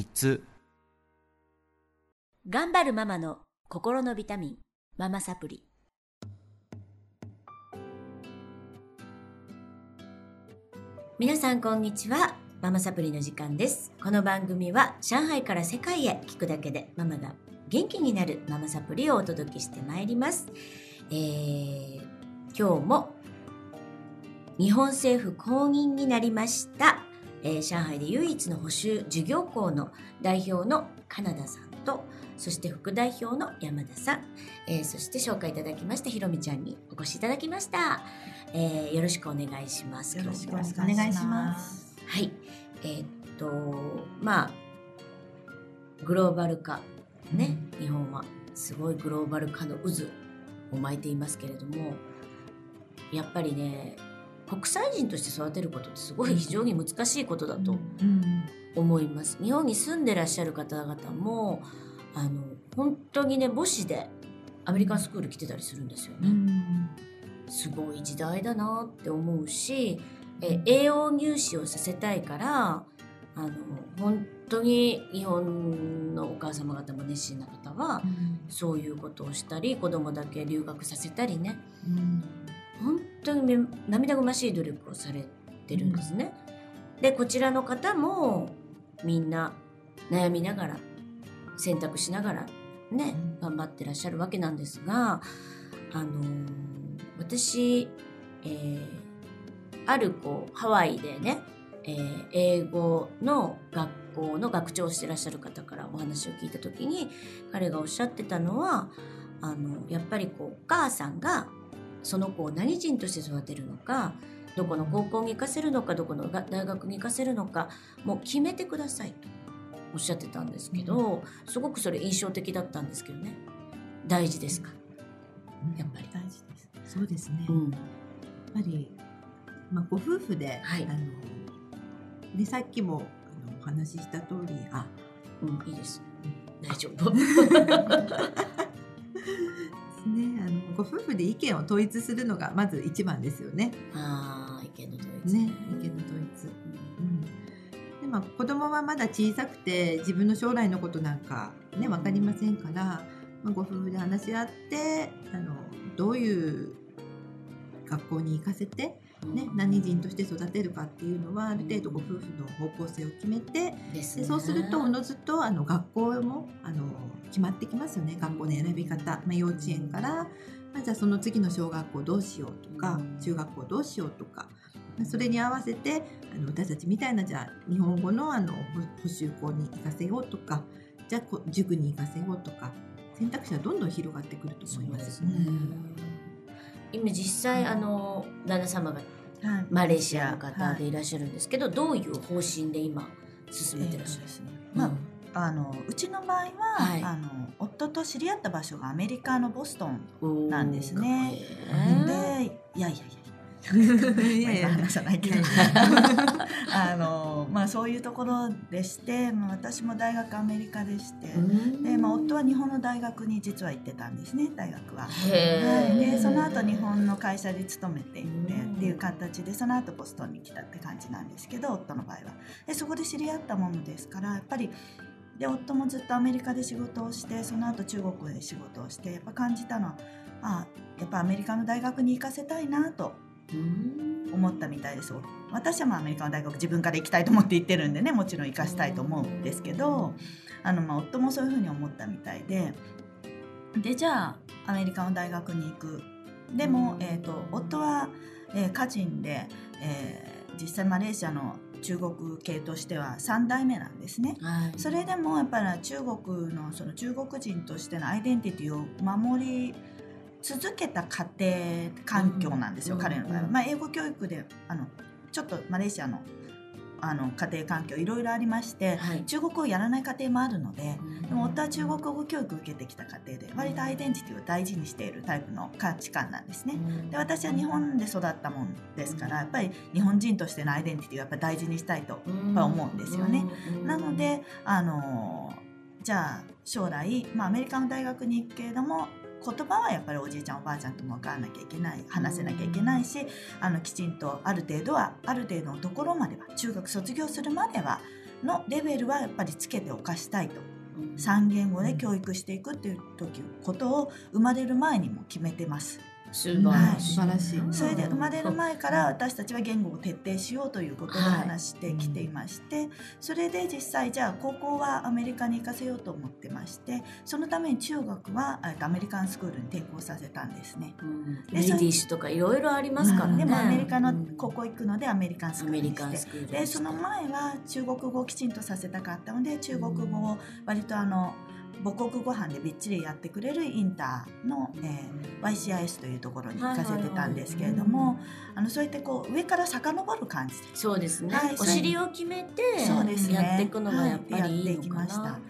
日通頑張るママの心のビタミン、ママサプリ。皆さんこんにちは。ママサプリの時間です。この番組は上海から世界へ聞くだけでママが元気になるママサプリをお届けしてまいります。えー、今日も日本政府公認になりました、えー上海で唯一の補修授業校の代表のカナダさんとそして副代表の山田さん、えーそして紹介いただきましたひろみちゃんにお越しいただきました、えーよろしくお願いします。よろしくお願いします。はい。えーっとまあグローバル化。ね、日本はすごいグローバル化の渦を巻いていますけれどもやっぱりね国際人として育てることってすごい非常に難しいことだとうん。思います。日本に住んでらっしゃる方々もあの本当にね母子でアメリカンスクール来てたりするんですよね。うん。すごい時代だなって思うしえ栄養入試をさせたいからあの本当に日本のお母様方も熱心な方はそういうことをしたり子供だけ留学させたりね。うん本当にめ涙ぐましい努力をされてるんですね。でこちらの方もみんな悩みながら選択しながらね頑張ってらっしゃるわけなんですがあのー私、えーあるこうハワイでね、えー英語の学校の学長をしてらっしゃる方からお話を聞いた時に彼がおっしゃってたのはあのやっぱりこうお母さんがその子を何人として育てるのかどこの高校に行かせるのかどこのが大学に行かせるのかもう決めてくださいとおっしゃってたんですけど、すごくそれ印象的だったんですけどね。大事ですか、やっぱり。大事です。そうですね。やっうん、ぱりまあご夫婦で、はい。あのでさっきもあのお話しした通り、あ、うん、いいです。大丈夫 ご夫婦で意見を統一するのがまず一番ですよね。ああ意見の統一ね、意見の統一。うん。でまあ子供はまだ小さくて自分の将来のことなんかねわかりませんから、まあ、ご夫婦で話し合ってあのどういう学校に行かせて、ね、何人として育てるかっていうのはある程度ご夫婦の方向性を決めてでそうするとおのずとあの学校もあの決まってきますよね学校の選び方、まあ、幼稚園から、まあ、じゃあその次の小学校どうしようとかうん。中学校どうしようとかまあそれに合わせてあの私たちみたいなじゃあ日本語のあの補補習校に行かせようとかじゃあこ塾に行かせようとか選択肢はどんどん広がってくると思いま。すすね、今実際あの旦那様がはい。マレーシアの方はい。でいらっしゃるんですけど、どういう方針で今進めてらっしゃる、ですね。まあ、あのうちの場合は、はい。あの夫と知り合った場所がアメリカのボストンうんなんですね。で、いやいやいや。いや。いやまあ今話さないけど。いやい あのまあそういうところでして、まあ、私も大学アメリカでして、うん。でまあ、夫は日本の大学に実は行ってたんですね大学は。はい、でその後日本の会社で勤めていてうん。っていう形でその後ボストンに来たって感じなんですけど夫の場合は。でそこで知り合ったものですからやっぱりで夫もずっとアメリカで仕事をしてその後中国で仕事をしてやっぱ感じたのはあやっぱアメリカの大学に行かせたいなとうん。思ったみたいです。私はまあアメリカの大学自分から行きたいと思って行ってるんでねもちろん行かしたいと思うんですけどあのまあ夫もそういうふうに思ったみたいで。でじゃあアメリカの大学に行く。でも、えー、と夫は、えー、家人で、えー実際マレーシアの中国系としては3代目なんですね。はいそれでもやっぱり中国のその中国人としてのアイデンティティを守り続けた家庭環境なんですよ、うん彼の場合は。うんまあ、英語教育であのちょっとマレーシアのあの家庭環境いろいろありまして、はい。中国語をやらない家庭もあるので、うん。でも夫は中国語教育を受けてきた家庭で割とアイデンティティを大事にしているタイプの価値観なんですね。で私は日本で育ったもんですからやっぱり日本人としてのアイデンティティをやっぱ大事にしたいとうん。ぱ思うんですよね。うん。なのであのじゃあ将来、まあ、アメリカの大学に行くけれども言葉はやっぱりおじいちゃんおばあちゃんとも分からなきゃいけない話せなきゃいけないしあのきちんとある程度はある程度のところまでは中学卒業するまではのレベルはやっぱりつけておかしたいとうん三言語で教育していくっていう時ことを生まれる前にも決めてます。素晴らしい。素晴らしい。それで生まれる前から私たちは言語を徹底しようということで話してきていまして、それで実際じゃあ高校はアメリカに行かせようと思ってましてそのために中学はえっとアメリカンスクールに転校させたんですね。うん。でレディッシュとかいろいろありますからね。でもアメリカのうん高校行くのでアメリカンスクールにして。カンスクールでその前は中国語をきちんとさせたかったので中国語を割とあの母国語班でびっちりやってくれるインターの、えー YCIS というところに行かせてたんですけれども、あのそうやってこう上から遡る感じ。でそうですね、はいお尻を決めてそうですね。やっていくのがやっぱりいいのかな。きました。はい。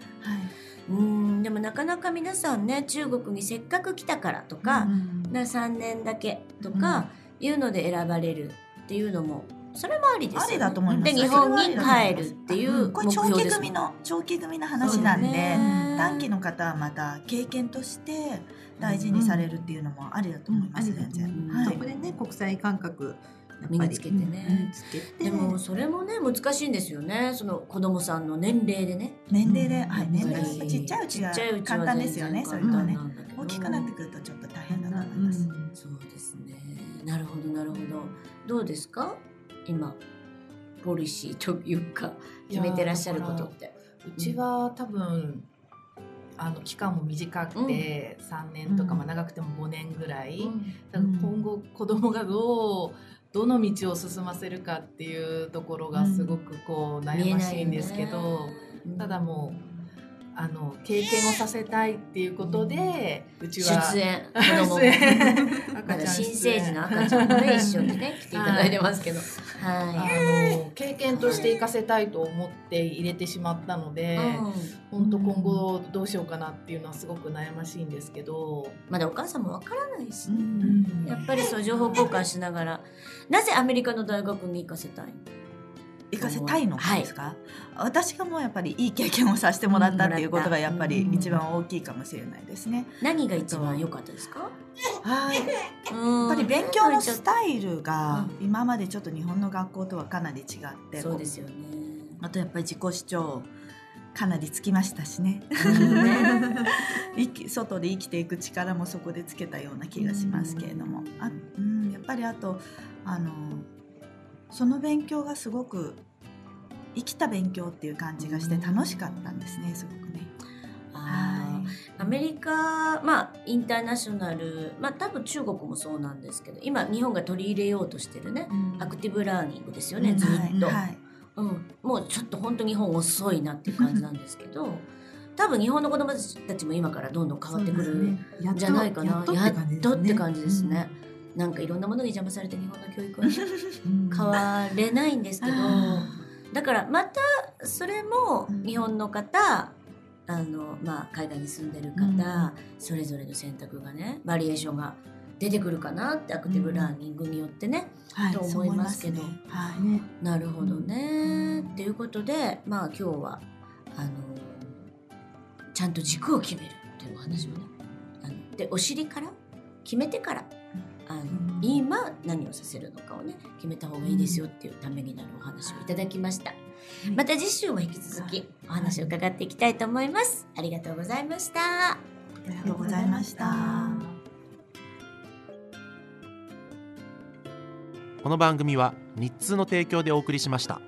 うんでもなかなか皆さんね中国にせっかく来たからとか、な3年だけとかいうので選ばれるっていうのもそれもありですよね。ありだと思います。で日本に帰るっていうこれ目長期組の長期組の話なんで、ね短期の方はまた経験として大事にされるっていうのもありだと思います、うん。全然、うん。はい。そこでね国際感覚やっぱり。身につけてね。でもそれもね難しいんですよね。その子供さんの年齢でね。年齢で、はい、年齢うんちっちゃいうちはちっちゃいうちは簡単ですよねそれとね。大きくなってくるとちょっと大変だと思います、そうですね。なるほどなるほど。どうですか？今ポリシーというか決めてらっしゃることって。うちは多分あの期間も短くて3年とか、うん。まあ、長くても5年ぐらい、うん。だから今後子供がどうどの道を進ませるかっていうところがすごくこう悩ましいんですけど、ただもうあの経験をさせたいっていうことで、うちは。出演。子供赤ちゃんだ新生児の赤ちゃんもね一緒にね来ていただいてますけど。あはの経験として生かせたいと思って入れてしまったのい。で、うん。本当今後どうしようかなっていうのはすごく悩ましいんですけど、まだお母さんもわからないしうね。ん。やっぱりそう情報交換しながら。なぜアメリカの大学に行かせたい？行かせたいのかですか、私がもうやっぱりいい経験をさせてもらったっていうことがやっぱり一番大きいかもしれないですね。何が一番良かったですか？はい、やっやぱり勉強のスタイルが今までちょっと日本の学校とはかなり違ってそうですよね。あとやっぱり自己主張かなりつきましたしね。外で生きていく力もそこでつけたような気がしますけれども。あ、うん、やっぱりあとあのその勉強がすごく生きた勉強っていう感じがして楽しかったんですねすごくね。あー。アメリカ、まあ、インターナショナル、まあ、多分中国もそうなんですけど今日本が取り入れようとしてるねアクティブラーニングですよね、ずっと、はい。はい。うん、もうちょっと本当日本遅いなっていう感じなんですけど 多分日本の子供たちも今からどんどん変わってくるんじゃないかな。やっとやっとって感感じですね。なんかいろんなものに邪魔されて日本の教育はうん。変われないんですけどあだからまたそれもうん。日本の方あの、まあ、海外に住んでる方、うん。それぞれの選択がねバリエーションが出てくるかなってアクティブラーニングによってね、はいと思いますけど。そう思いね。はい。ねなるほどね、うん。っていうことでまあ今日はあのちゃんと軸を決めるっていうお話をねあのでお尻から決めてからあの、ん今何をさせるのかをね決めた方がいいですよっていうためになるお話をいただきました、また次週も引き続きお話を伺っていきたいと思います、ありがとうございました。ありがとうございました。この番組は日通の提供でお送りしました。